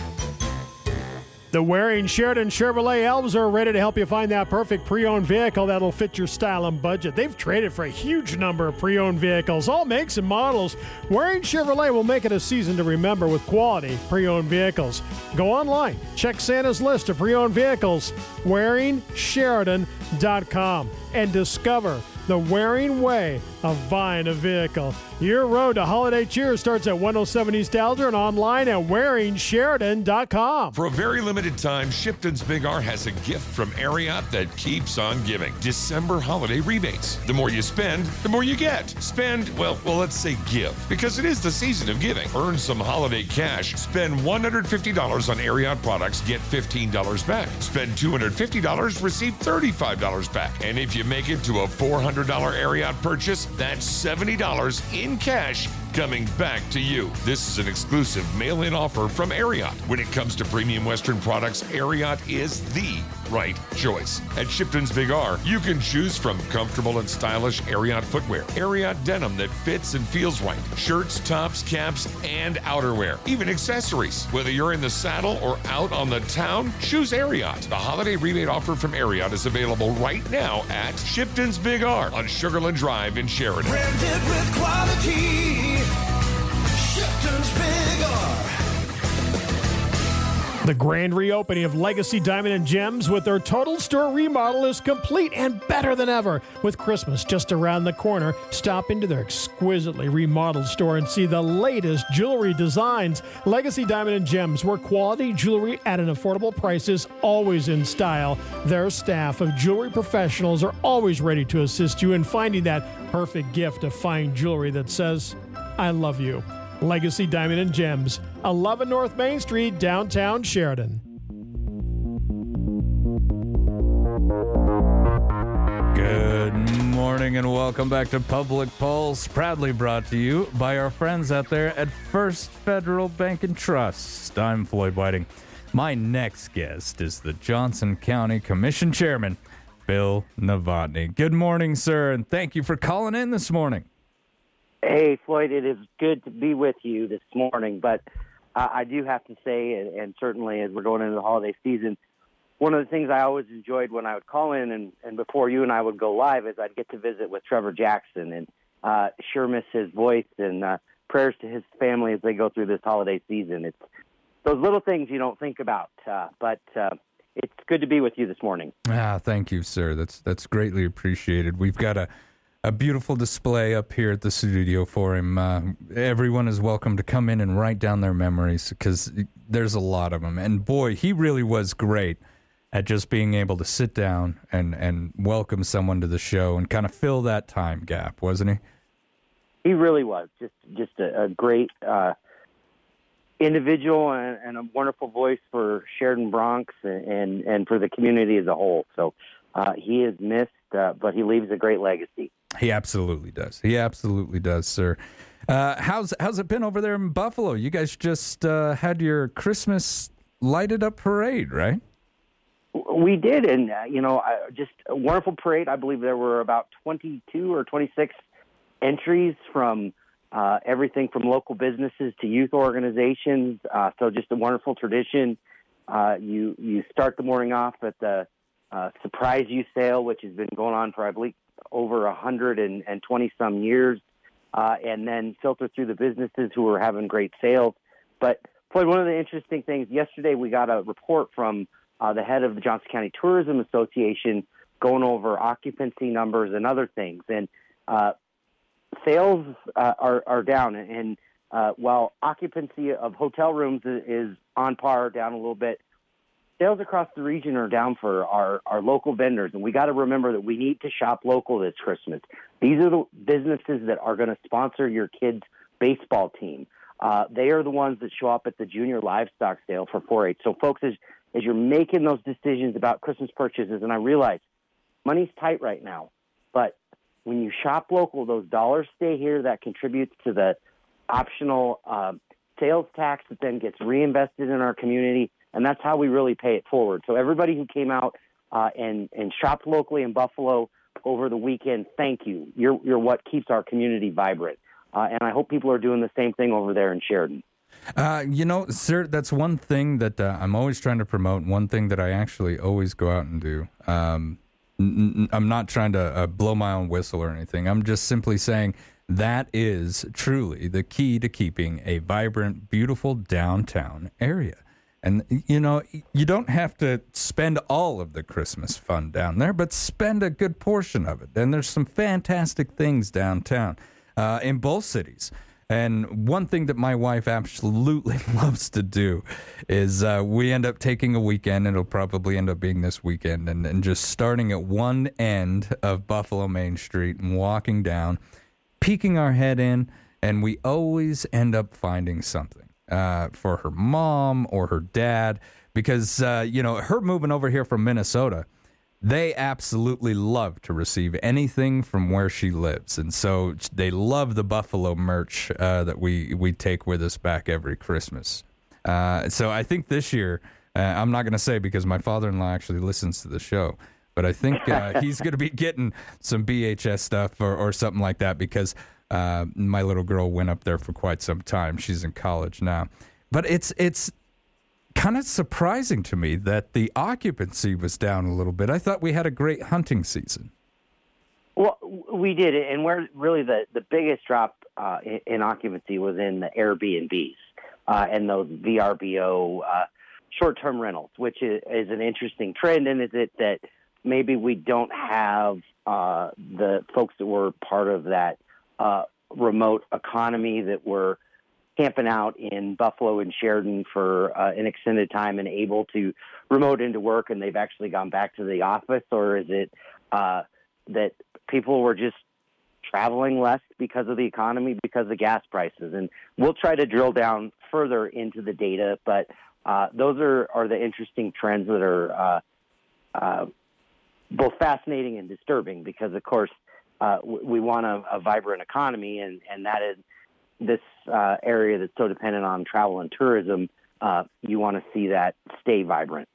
Speaker 4: The Waring Sheridan Chevrolet Elves are ready to help you find that perfect pre owned vehicle that'll fit your style and budget. They've traded for a huge number of pre owned vehicles, all makes and models. Waring Chevrolet will make it a season to remember with quality pre owned vehicles. Go online, check Santa's list of pre owned vehicles, WaringSheridan.com, and discover the Waring way of buying a vehicle. Your road to holiday cheer starts at 107 East Alger and online at WaringSheridan.com.
Speaker 21: For a very limited time, Shipton's Big R has a gift from Ariat that keeps on giving. December holiday rebates. The more you spend, the more you get. Spend, well, well, let's say give, because it is the season of giving. Earn some holiday cash. Spend $150 on Ariat products, get $15 back. Spend $250, receive $35 back. And if you make it to a $400 Ariat purchase, that's $70 in cash coming back to you. This is an exclusive mail in offer from Ariat. When it comes to premium Western products, Ariat is the right choice. At Shipton's Big R, you can choose from comfortable and stylish Ariat footwear, Ariat denim that fits and feels right, shirts, tops, caps, and outerwear, even accessories. Whether you're in the saddle or out on the town, choose Ariat. The holiday rebate offer from Ariat is available right now at Shipton's Big R on Sugarland Drive in Sheridan.
Speaker 20: Branded with quality.
Speaker 4: The grand reopening of Legacy Diamond and Gems with their total store remodel is complete and better than ever. With Christmas just around the corner, stop into their exquisitely remodeled store and see the latest jewelry designs. Legacy Diamond and Gems, where quality jewelry at an affordable price is always in style. Their staff of jewelry professionals are always ready to assist you in finding that perfect gift of fine jewelry that says, I love you. Legacy Diamond and Gems, 11 North Main Street, downtown Sheridan.
Speaker 12: Good morning and welcome back to Public Pulse, proudly brought to you by our friends out there at First Federal Bank and Trust. I'm Floyd Whiting. My next guest is the Johnson County Commission Chairman, Bill Novotny. Good morning, sir, and thank you for calling in this morning.
Speaker 22: Hey, Floyd, it is good to be with you this morning, but I do have to say, and, and certainly as we're going into the holiday season, one of the things I always enjoyed when I would call in and, and before you and I would go live is I'd get to visit with Trevor Jackson and uh, sure miss his voice and uh, prayers to his family as they go through this holiday season. It's those little things you don't think about, uh, but uh, it's good to be with you this morning.
Speaker 12: Ah, thank you, sir. That's that's greatly appreciated. We've got a a beautiful display up here at the studio for him. Uh, everyone is welcome to come in and write down their memories because there's a lot of them. And boy, he really was great at just being able to sit down and and welcome someone to the show and kind of fill that time gap, wasn't he?
Speaker 22: He really was just just a, a great uh, individual and, and a wonderful voice for Sheridan Broncs and and, and for the community as a whole. So uh, he is missed, uh, but he leaves a great legacy.
Speaker 12: He absolutely does. He absolutely does, sir. Uh, how's how's it been over there in Buffalo? You guys just uh, had your Christmas lighted up parade, right?
Speaker 22: We did, and uh, you know, just a wonderful parade. I believe there were about twenty-two or twenty-six entries from uh, everything from local businesses to youth organizations. Uh, so, just a wonderful tradition. Uh, you you start the morning off at the surprise youth sale, which has been going on for I believe over a hundred and twenty some years, uh, and then filter through the businesses who are having great sales. But Floyd, one of the interesting things yesterday, we got a report from uh, the head of the Johnson County Tourism Association going over occupancy numbers and other things, and uh, sales uh, are are down. And uh, while occupancy of hotel rooms is on par, down a little bit, sales across the region are down for our, our local vendors. And we got to remember that we need to shop local this Christmas. These are the businesses that are going to sponsor your kids' baseball team. Uh, they are the ones that show up at the junior livestock sale for 4 H. So, folks, as, as you're making those decisions about Christmas purchases, and I realize money's tight right now, but when you shop local, those dollars stay here. That contributes to the optional uh, sales tax that then gets reinvested in our community, and that's how we really pay it forward. So everybody who came out uh, and and shopped locally in Buffalo over the weekend, thank you. You're you're what keeps our community vibrant, uh, and I hope people are doing the same thing over there in Sheridan.
Speaker 12: Uh, you know, sir, that's one thing that uh, I'm always trying to promote. One thing that I actually always go out and do. Um, n- I'm not trying to uh, blow my own whistle or anything. I'm just simply saying that is truly the key to keeping a vibrant, beautiful downtown area. And, you know, you don't have to spend all of the Christmas fun down there, but spend a good portion of it. And there's some fantastic things downtown uh, in both cities. And one thing that my wife absolutely <laughs> loves to do is uh, we end up taking a weekend, it'll probably end up being this weekend, and, and just starting at one end of Buffalo Main Street and walking down, peeking our head in, and we always end up finding something uh, for her mom or her dad because, uh, you know, her moving over here from Minnesota they absolutely love to receive anything from where she lives, and so they love the Buffalo merch uh, that we we take with us back every Christmas. Uh, so I think this year, uh, I'm not going to say because my father-in-law actually listens to the show, but I think he's going to be getting some BHS stuff or, or something like that because uh, my little girl went up there for quite some time. She's in college now, but it's it's kind of surprising to me that the occupancy was down a little bit. I thought we had a great hunting season.
Speaker 22: Well, we did, and where really the the biggest drop uh, in, occupancy was in the Airbnbs uh, and those VRBO uh, short term rentals, which is, is an interesting trend. And is it that maybe we don't have uh, the folks that were part of that uh, remote economy that were camping out in Buffalo and Sheridan for uh, an extended time and able to remote into work, and they've actually gone back to the office, or is it uh, that people were just traveling less because of the economy, because of gas prices? And we'll try to drill down further into the data, but uh, those are, are the interesting trends that are uh, uh, both fascinating and disturbing because, of course, uh, we want a, a vibrant economy, and, and that is this uh, area that's so dependent on travel and tourism, uh, you want to see that stay vibrant.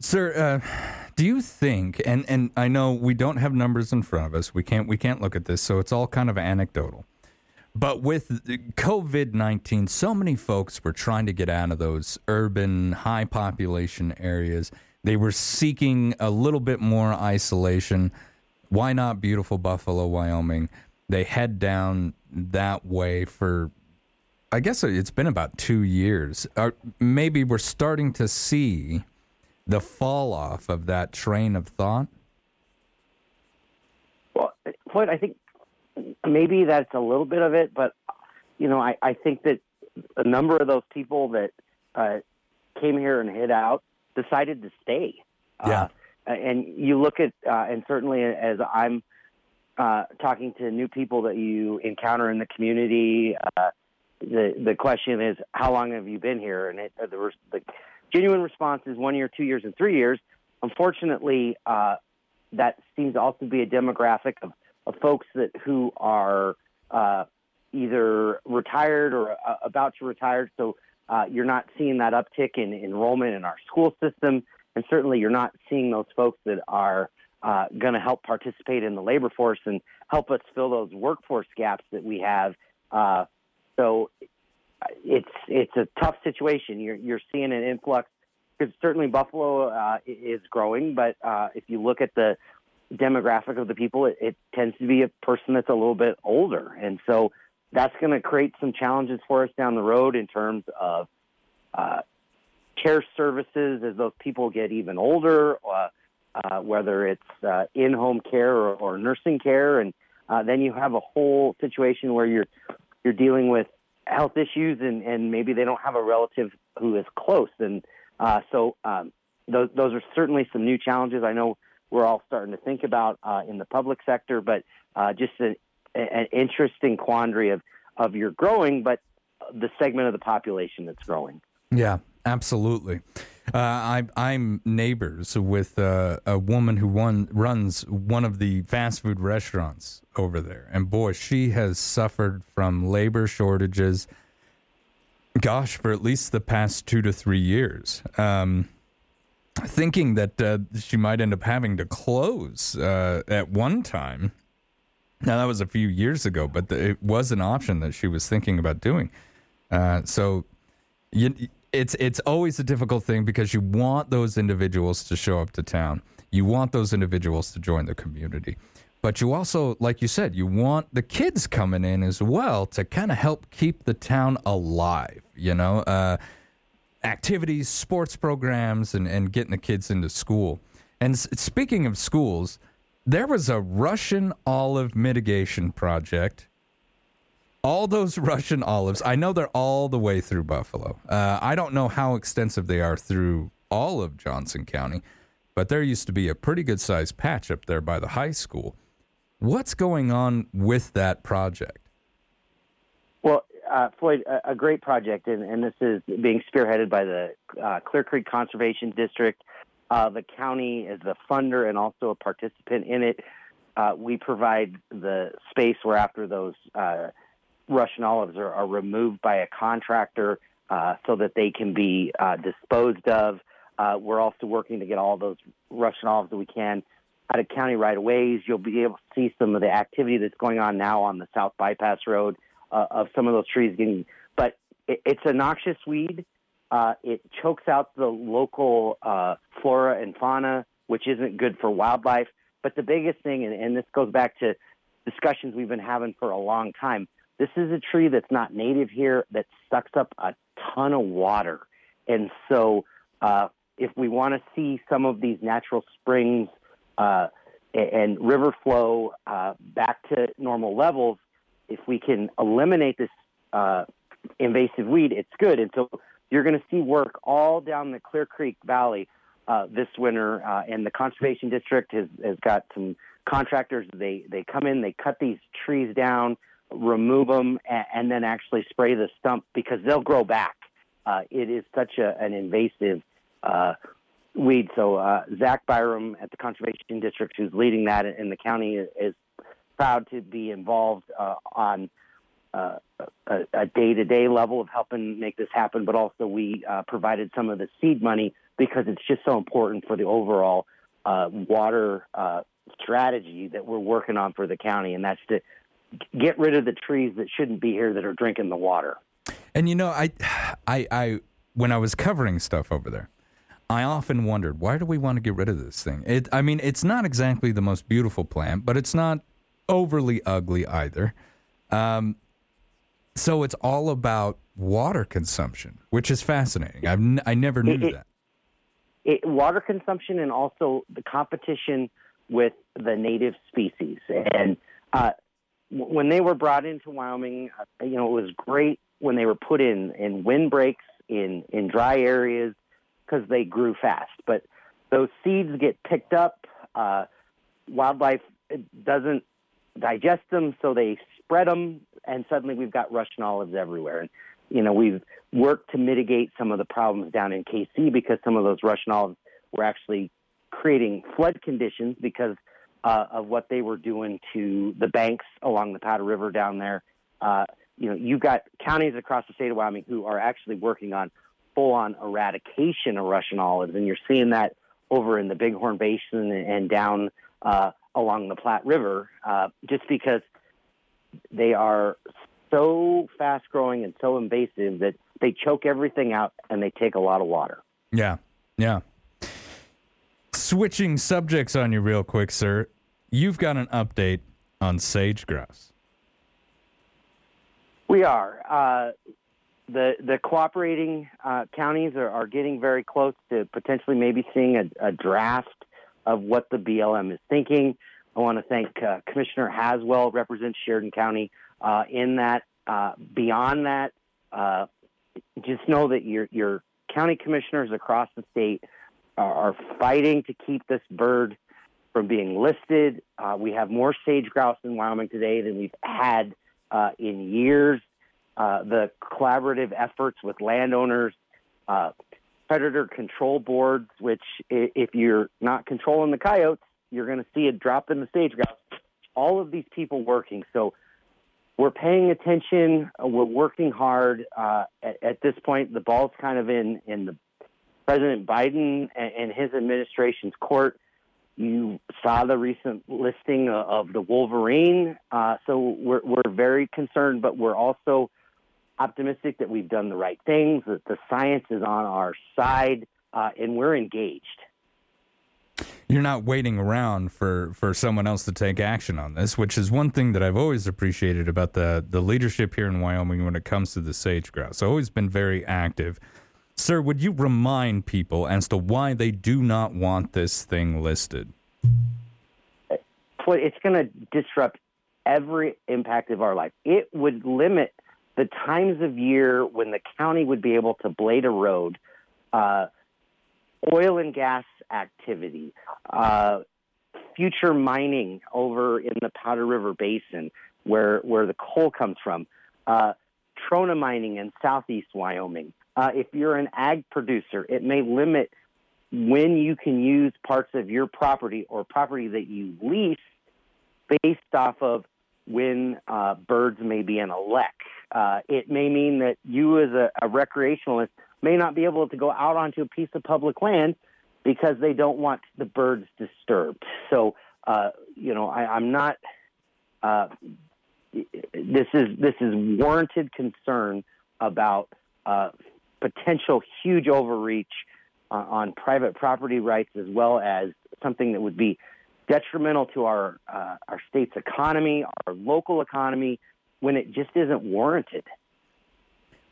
Speaker 12: Sir, uh, do you think? And and I know we don't have numbers in front of us. We can't we can't look at this, so it's all kind of anecdotal. But with COVID nineteen, so many folks were trying to get out of those urban, high population areas. They were seeking a little bit more isolation. Why not beautiful Buffalo, Wyoming? They head down that way for I guess it's been about two years. Or maybe we're starting to see the fall off of that train of thought.
Speaker 22: Well, Floyd, I think maybe that's a little bit of it, but you know, I, I think that a number of those people that uh, came here and hid out decided to stay.
Speaker 12: Yeah.
Speaker 22: Uh, and you look at, uh, and certainly as I'm uh, talking to new people that you encounter in the community, uh, the the question is, how long have you been here? And it, uh, the, the genuine response is one year, two years, and three years. Unfortunately, uh, that seems to also be a demographic of, of folks that who are either retired or about to retire. So you're not seeing that uptick in enrollment in our school system, and certainly you're not seeing those folks that are uh, going to help participate in the labor force and help us fill those workforce gaps that we have. Uh, so it's it's a tough situation. You're you're seeing an influx because certainly Buffalo uh, is growing, but uh, if you look at the demographic of the people, it, it tends to be a person that's a little bit older, and so that's going to create some challenges for us down the road in terms of uh, care services as those people get even older. Uh, uh, whether it's uh, in-home care or, or nursing care, and uh, then you have a whole situation where you're you're dealing with health issues, and, and maybe they don't have a relative who is close, and uh, so um, those those are certainly some new challenges. I know we're all starting to think about uh, in the public sector, but uh, just an, an interesting quandary of of you're growing, but the segment of the population that's growing.
Speaker 12: Yeah, absolutely. Uh, I, I'm neighbors with uh, a woman who one, runs one of the fast food restaurants over there. And boy, she has suffered from labor shortages, gosh, for at least the past two to three years. Um, thinking that uh, she might end up having to close uh, at one time. Now, that was a few years ago, but the, it was an option that she was thinking about doing. Uh, so you, it's it's always a difficult thing because you want those individuals to show up to town. You want those individuals to join the community. But you also, like you said, you want the kids coming in as well to kind of help keep the town alive, you know? Uh, activities, sports programs, and, and getting the kids into school. And s- speaking of schools, there was a Russian olive mitigation project. All those <laughs> Russian olives, I know they're all the way through Buffalo. Uh, I don't know how extensive they are through all of Johnson County, but there used to be a pretty good sized patch up there by the high school. What's going on with that project?
Speaker 22: Well, uh, Floyd, a, a great project, and, and this is being spearheaded by the uh, Clear Creek Conservation District. Uh, the county is the funder and also a participant in it. Uh, we provide the space where after those uh, Russian olives are, are removed by a contractor uh, so that they can be uh, disposed of. Uh, we're also working to get all those Russian olives that we can out of county right of ways. You'll be able to see some of the activity that's going on now on the South Bypass Road uh, of some of those trees getting. But it, it's a noxious weed. Uh, it chokes out the local uh, flora and fauna, which isn't good for wildlife. But the biggest thing, and, and this goes back to discussions we've been having for a long time, this is a tree that's not native here that sucks up a ton of water. And so, uh, if we want to see some of these natural springs uh, and river flow uh, back to normal levels, if we can eliminate this uh, invasive weed, it's good. And so you're going to see work all down the Clear Creek Valley uh, this winter, uh, and the conservation district has, has got some contractors. They they come in, they cut these trees down, remove them, and, and then actually spray the stump because they'll grow back. Uh, it is such a, an invasive uh, weed. So uh, Zach Byram at the Conservation District, who's leading that in the county, is proud to be involved uh, on uh, a day to day level of helping make this happen. But also, we uh, provided some of the seed money because it's just so important for the overall uh, water uh, strategy that we're working on for the county, and that's to get rid of the trees that shouldn't be here that are drinking the water.
Speaker 12: And you know, I, I, I, when I was covering stuff over there, I often wondered why do we want to get rid of this thing? It, I mean, it's not exactly the most beautiful plant, but it's not overly ugly either. Um, so it's all about water consumption, which is fascinating. I've n- I never knew
Speaker 22: It-
Speaker 12: that.
Speaker 22: it, water consumption and also the competition with the native species. And uh, when they were brought into Wyoming, uh, you know, it was great when they were put in in windbreaks in in dry areas because they grew fast. But those seeds get picked up. Uh, wildlife doesn't digest them, so they spread them, and suddenly we've got Russian olives everywhere. And you know, we've worked to mitigate some of the problems down in Kaycee because some of those Russian olives were actually creating flood conditions because uh, of what they were doing to the banks along the Powder River down there. Uh, you know, you've got counties across the state of Wyoming who are actually working on full-on eradication of Russian olives, and you're seeing that over in the Bighorn Basin and down uh, along the Platte River, uh, just because they are so fast growing and so invasive that they choke everything out and they take a lot of water.
Speaker 12: Yeah, yeah. Switching subjects on you real quick, sir. You've got an update on sage grouse.
Speaker 22: We are. Uh, the the cooperating uh, counties are, are getting very close to potentially maybe seeing a, a draft of what the BLM is thinking. I want to thank uh, Commissioner Haswell, represents Sheridan County uh, in that. Uh, beyond that, uh, just know that your your county commissioners across the state are, fighting to keep this bird from being listed. Uh, we have more sage grouse in Wyoming today than we've had uh, in years. Uh, the collaborative efforts with landowners uh, predator control boards, which if you're not controlling the coyotes, you're going to see a drop in the sage grouse. All of these people working. So we're paying attention. We're working hard. Uh, at, at this point, the ball's kind of in in the President Biden and, his administration's court. You saw the recent listing of, the Wolverine, uh, so we're we're very concerned, but we're also optimistic that we've done the right things, that the science is on our side, uh, and we're engaged.
Speaker 12: You're not waiting around for, for someone else to take action on this, which is one thing that I've always appreciated about the, the leadership here in Wyoming when it comes to the sage grouse. Always been very active. Sir, would you remind people as to why they do not want this thing listed?
Speaker 22: It's going to disrupt every impact of our life. It would limit the times of year when the county would be able to blade a road, uh, oil and gas activity, uh, future mining over in the Powder River Basin, where where the coal comes from, uh, trona mining in southeast Wyoming. Uh, if you're an ag producer, it may limit when you can use parts of your property or property that you lease based off of when uh, birds may be in a lek. Uh, it may mean that you, as a, a recreationalist, may not be able to go out onto a piece of public land because they don't want the birds disturbed. So, uh, you know, I, I'm not. Uh, this is this is warranted concern about uh, potential huge overreach uh, on private property rights, as well as something that would be detrimental to our uh, our state's economy, our local economy, when it just isn't warranted.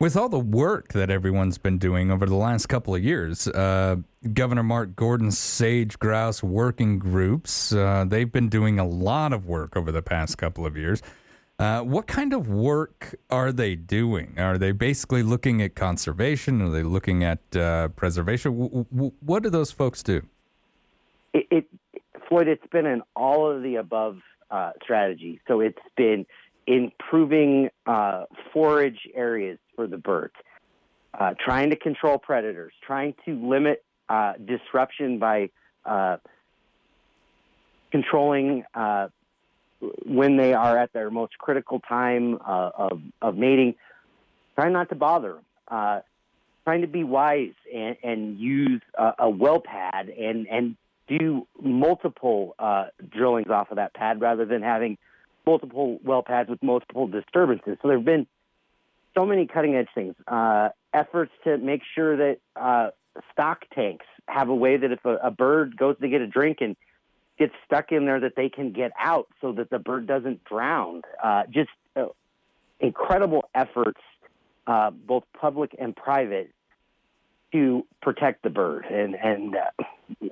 Speaker 12: With all the work that everyone's been doing over the last couple of years, uh, Governor Mark Gordon's sage grouse working groups, uh, they've been doing a lot of work over the past couple of years. Uh, what kind of work are they doing? Are they basically looking at conservation? Are they looking at uh, preservation? W- w- what do those folks do?
Speaker 22: It, it Floyd, it's been an all of the above uh, strategy. So it's been improving uh, forage areas for the birds, uh, trying to control predators, trying to limit disruption by controlling when they are at their most critical time uh, of, of mating, trying not to bother them. Uh, trying to be wise and, and use a, a well pad and, and do multiple uh, drillings off of that pad rather than having multiple well pads with multiple disturbances. So there have been so many cutting edge things. Uh, efforts to make sure that uh, stock tanks have a way that if a, a bird goes to get a drink and gets stuck in there, that they can get out so that the bird doesn't drown. Uh, just uh, incredible efforts, uh, both public and private, to protect the bird. And and uh,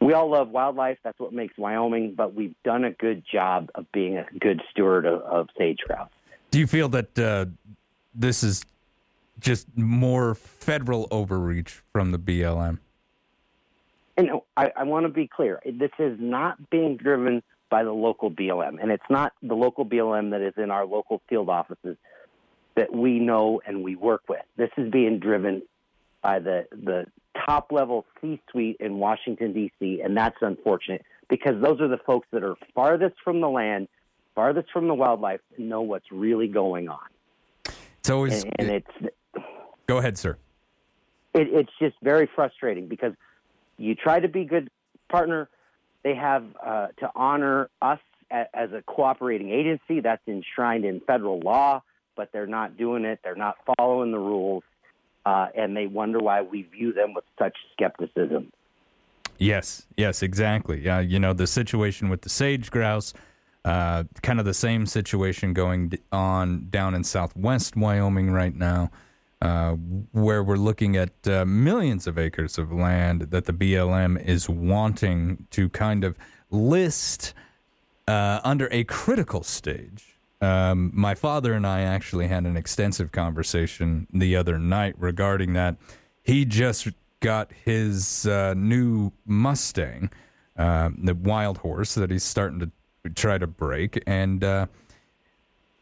Speaker 22: we all love wildlife. That's what makes Wyoming. But we've done a good job of being a good steward of, of sage grouse.
Speaker 12: Do you feel that uh, this is just more federal overreach from the BLM?
Speaker 22: And I, I want to be clear. This is not being driven by the local BLM, and it's not the local BLM that is in our local field offices that we know and we work with. This is being driven by the the top level C-suite in Washington D.C., and that's unfortunate because those are the folks that are farthest from the land, farthest from the wildlife, and know what's really going on.
Speaker 12: It's always
Speaker 22: and, and it's
Speaker 12: go ahead, sir.
Speaker 22: it, it's just very frustrating because you try to be good partner. They have uh, to honor us a, as a cooperating agency. That's enshrined in federal law, but they're not doing it. They're not following the rules, uh, and they wonder why we view them with such skepticism.
Speaker 12: Yes, yes, exactly. Yeah, you know the situation with the sage grouse, uh, kind of the same situation going on down in southwest Wyoming right now, uh, where we're looking at uh, millions of acres of land that the BLM is wanting to kind of list uh, under a critical stage. Um, my father and I actually had an extensive conversation the other night regarding that. He just got his uh, new Mustang, uh, the wild horse that he's starting to try to break, and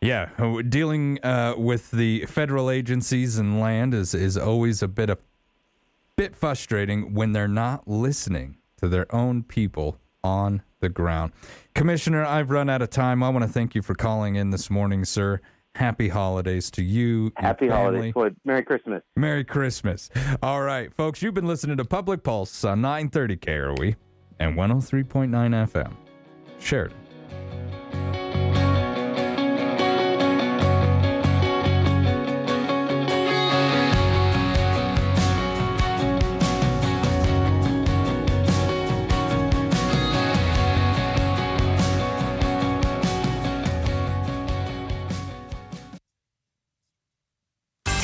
Speaker 12: yeah, dealing uh, with the federal agencies and land is is always a bit of bit frustrating when they're not listening to their own people on the ground. Commissioner, I've run out of time. I want to thank you for calling in this morning, sir. Happy holidays to you.
Speaker 22: Happy holidays. Floyd. Merry Christmas.
Speaker 12: Merry Christmas. All right, folks, you've been listening to Public Pulse on 930 KROE and 103.9 FM. Sheridan.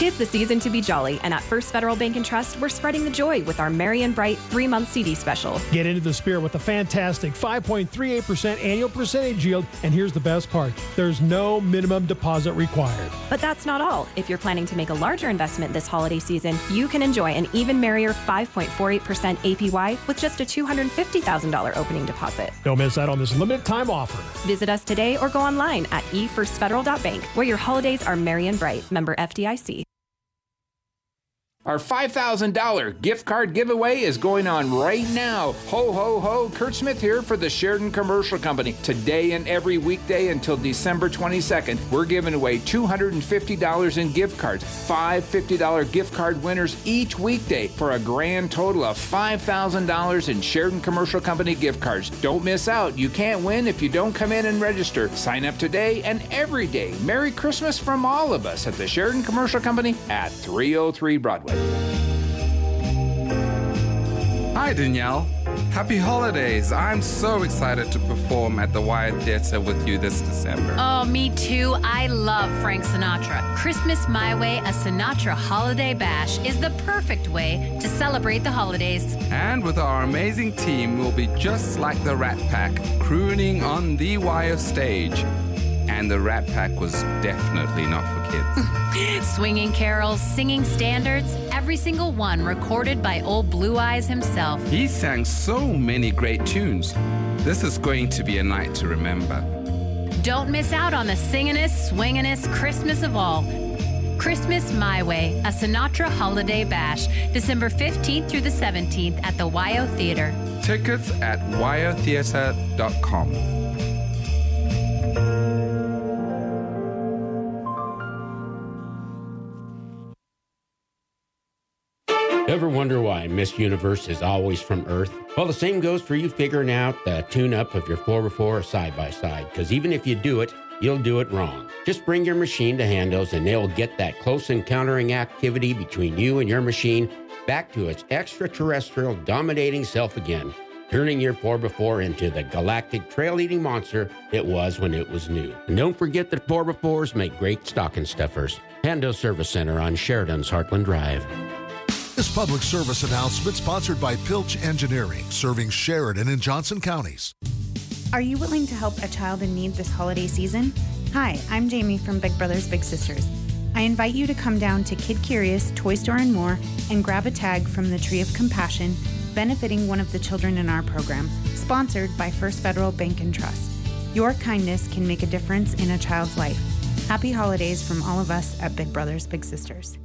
Speaker 23: Tis the season to be jolly, and at First Federal Bank and Trust, we're spreading the joy with our Merry and Bright three month CD special.
Speaker 4: Get into the spirit with a fantastic 5.38% annual percentage yield. And here's the best part there's no minimum deposit required.
Speaker 23: But that's not all. If you're planning to make a larger investment this holiday season, you can enjoy an even merrier 5.48% APY with just a $250,000 opening deposit.
Speaker 4: Don't miss out on this limited time offer.
Speaker 23: Visit us today or go online at efirstfederal.bank, where your holidays are merry and bright. Member FDIC.
Speaker 16: Our $5,000 gift card giveaway is going on right now. Ho, ho, ho. Kurt Smith here for the Sheridan Commercial Company. Today and every weekday until December 22nd, we're giving away $250 in gift cards. Five $50 gift card winners each weekday for a grand total of $5,000 in Sheridan Commercial Company gift cards. Don't miss out. You can't win if you don't come in and register. Sign up today and every day. Merry Christmas from all of us at the Sheridan Commercial Company at 303 Broadway.
Speaker 24: Hi, Danielle. Happy holidays. I'm so excited to perform at the WYO Theatre with you this December.
Speaker 25: Oh, me too. I love Frank Sinatra. Christmas My Way, a Sinatra holiday bash, is the perfect way to celebrate the holidays.
Speaker 24: And with our amazing team, we'll be just like the Rat Pack, crooning on the WYO stage. And the Rat Pack was definitely not for kids. <laughs>
Speaker 25: Swinging carols, singing standards, every single one recorded by old Blue Eyes himself.
Speaker 24: he sang so many great tunes. This is going to be a night to remember.
Speaker 25: Don't miss out on the singingest, swingingest Christmas of all. Christmas My Way, a Sinatra holiday bash, December 15th through the 17th at the WYO Theater.
Speaker 24: Tickets at wyotheater.com.
Speaker 26: Ever wonder why Miss Universe is always from Earth? Well, the same goes for you figuring out the tune up of your 4x4 or side by side, because even if you do it, you'll do it wrong. Just bring your machine to Handos and they'll get that close encountering activity between you and your machine back to its extraterrestrial dominating self again, turning your 4x4 into the galactic trail eating monster it was when it was new. And don't forget that 4x4s make great stocking stuffers. Handos Service Center on Sheridan's Heartland Drive.
Speaker 1: This public service announcement sponsored by Pilch Engineering, serving Sheridan and Johnson counties.
Speaker 27: Are you willing to help a child in need this holiday season? Hi, I'm Jamie from Big Brothers Big Sisters. I invite you to come down to Kid Curious, Toy Store and more and grab a tag from the Tree of Compassion benefiting one of the children in our program, sponsored by First Federal Bank and Trust. Your kindness can make a difference in a child's life. Happy holidays from all of us at Big Brothers Big Sisters.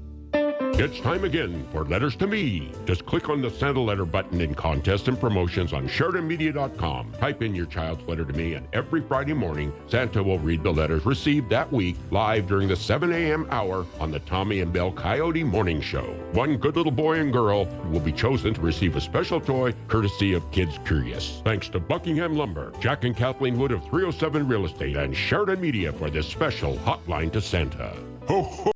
Speaker 28: It's time again for Letters to Me. Just click on the Send a Letter button in contests and promotions on SheridanMedia.com. Type in your child's letter to me, and every Friday morning, Santa will read the letters received that week live during the 7 a.m. hour on the Tommy and Bell Coyote Morning Show. One good little boy and girl will be chosen to receive a special toy courtesy of Kids Curious. Thanks to Buckingham Lumber, Jack and Kathleen Wood of 307 Real Estate, and Sheridan Media for this special hotline to Santa. Ho, ho!